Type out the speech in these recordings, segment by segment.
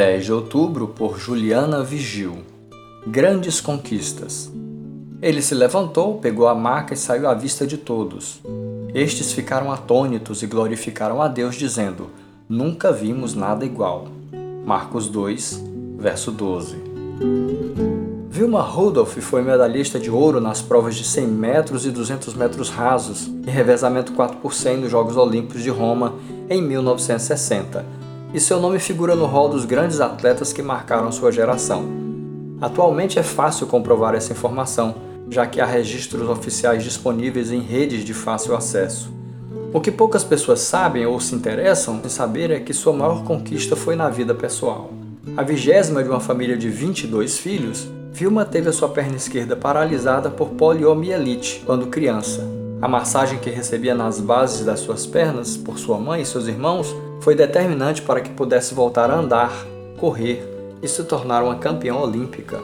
10 de outubro, por Juliana Vigil. Grandes conquistas. Ele se levantou, pegou a maca e saiu à vista de todos. Estes ficaram atônitos e glorificaram a Deus, dizendo: Nunca vimos nada igual. Marcos 2, verso 12. Vilma Rudolph foi medalhista de ouro nas provas de 100 metros e 200 metros rasos e revezamento 4 por 100 nos Jogos Olímpicos de Roma em 1960, e seu nome figura no rol dos grandes atletas que marcaram sua geração. Atualmente é fácil comprovar essa informação, já que há registros oficiais disponíveis em redes de fácil acesso. O que poucas pessoas sabem ou se interessam em saber é que sua maior conquista foi na vida pessoal. A vigésima de uma família de 22 filhos, Vilma teve a sua perna esquerda paralisada por poliomielite quando criança. A massagem que recebia nas bases das suas pernas por sua mãe e seus irmãos foi determinante para que pudesse voltar a andar, correr e se tornar uma campeã olímpica.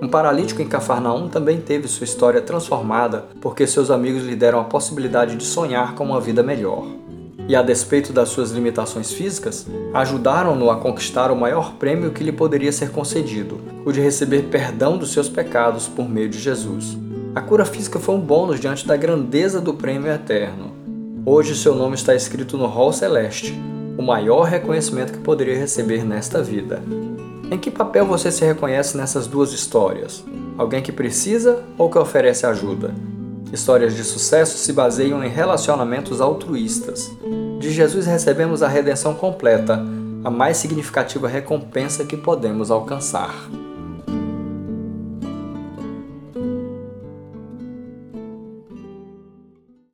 Um paralítico em Cafarnaum também teve sua história transformada porque seus amigos lhe deram a possibilidade de sonhar com uma vida melhor e, a despeito das suas limitações físicas, ajudaram-no a conquistar o maior prêmio que lhe poderia ser concedido, o de receber perdão dos seus pecados por meio de Jesus. A cura física foi um bônus diante da grandeza do prêmio eterno. Hoje seu nome está escrito no Hall Celeste, o maior reconhecimento que poderia receber nesta vida. Em que papel você se reconhece nessas duas histórias? Alguém que precisa ou que oferece ajuda? Histórias de sucesso se baseiam em relacionamentos altruístas. De Jesus recebemos a redenção completa, a mais significativa recompensa que podemos alcançar.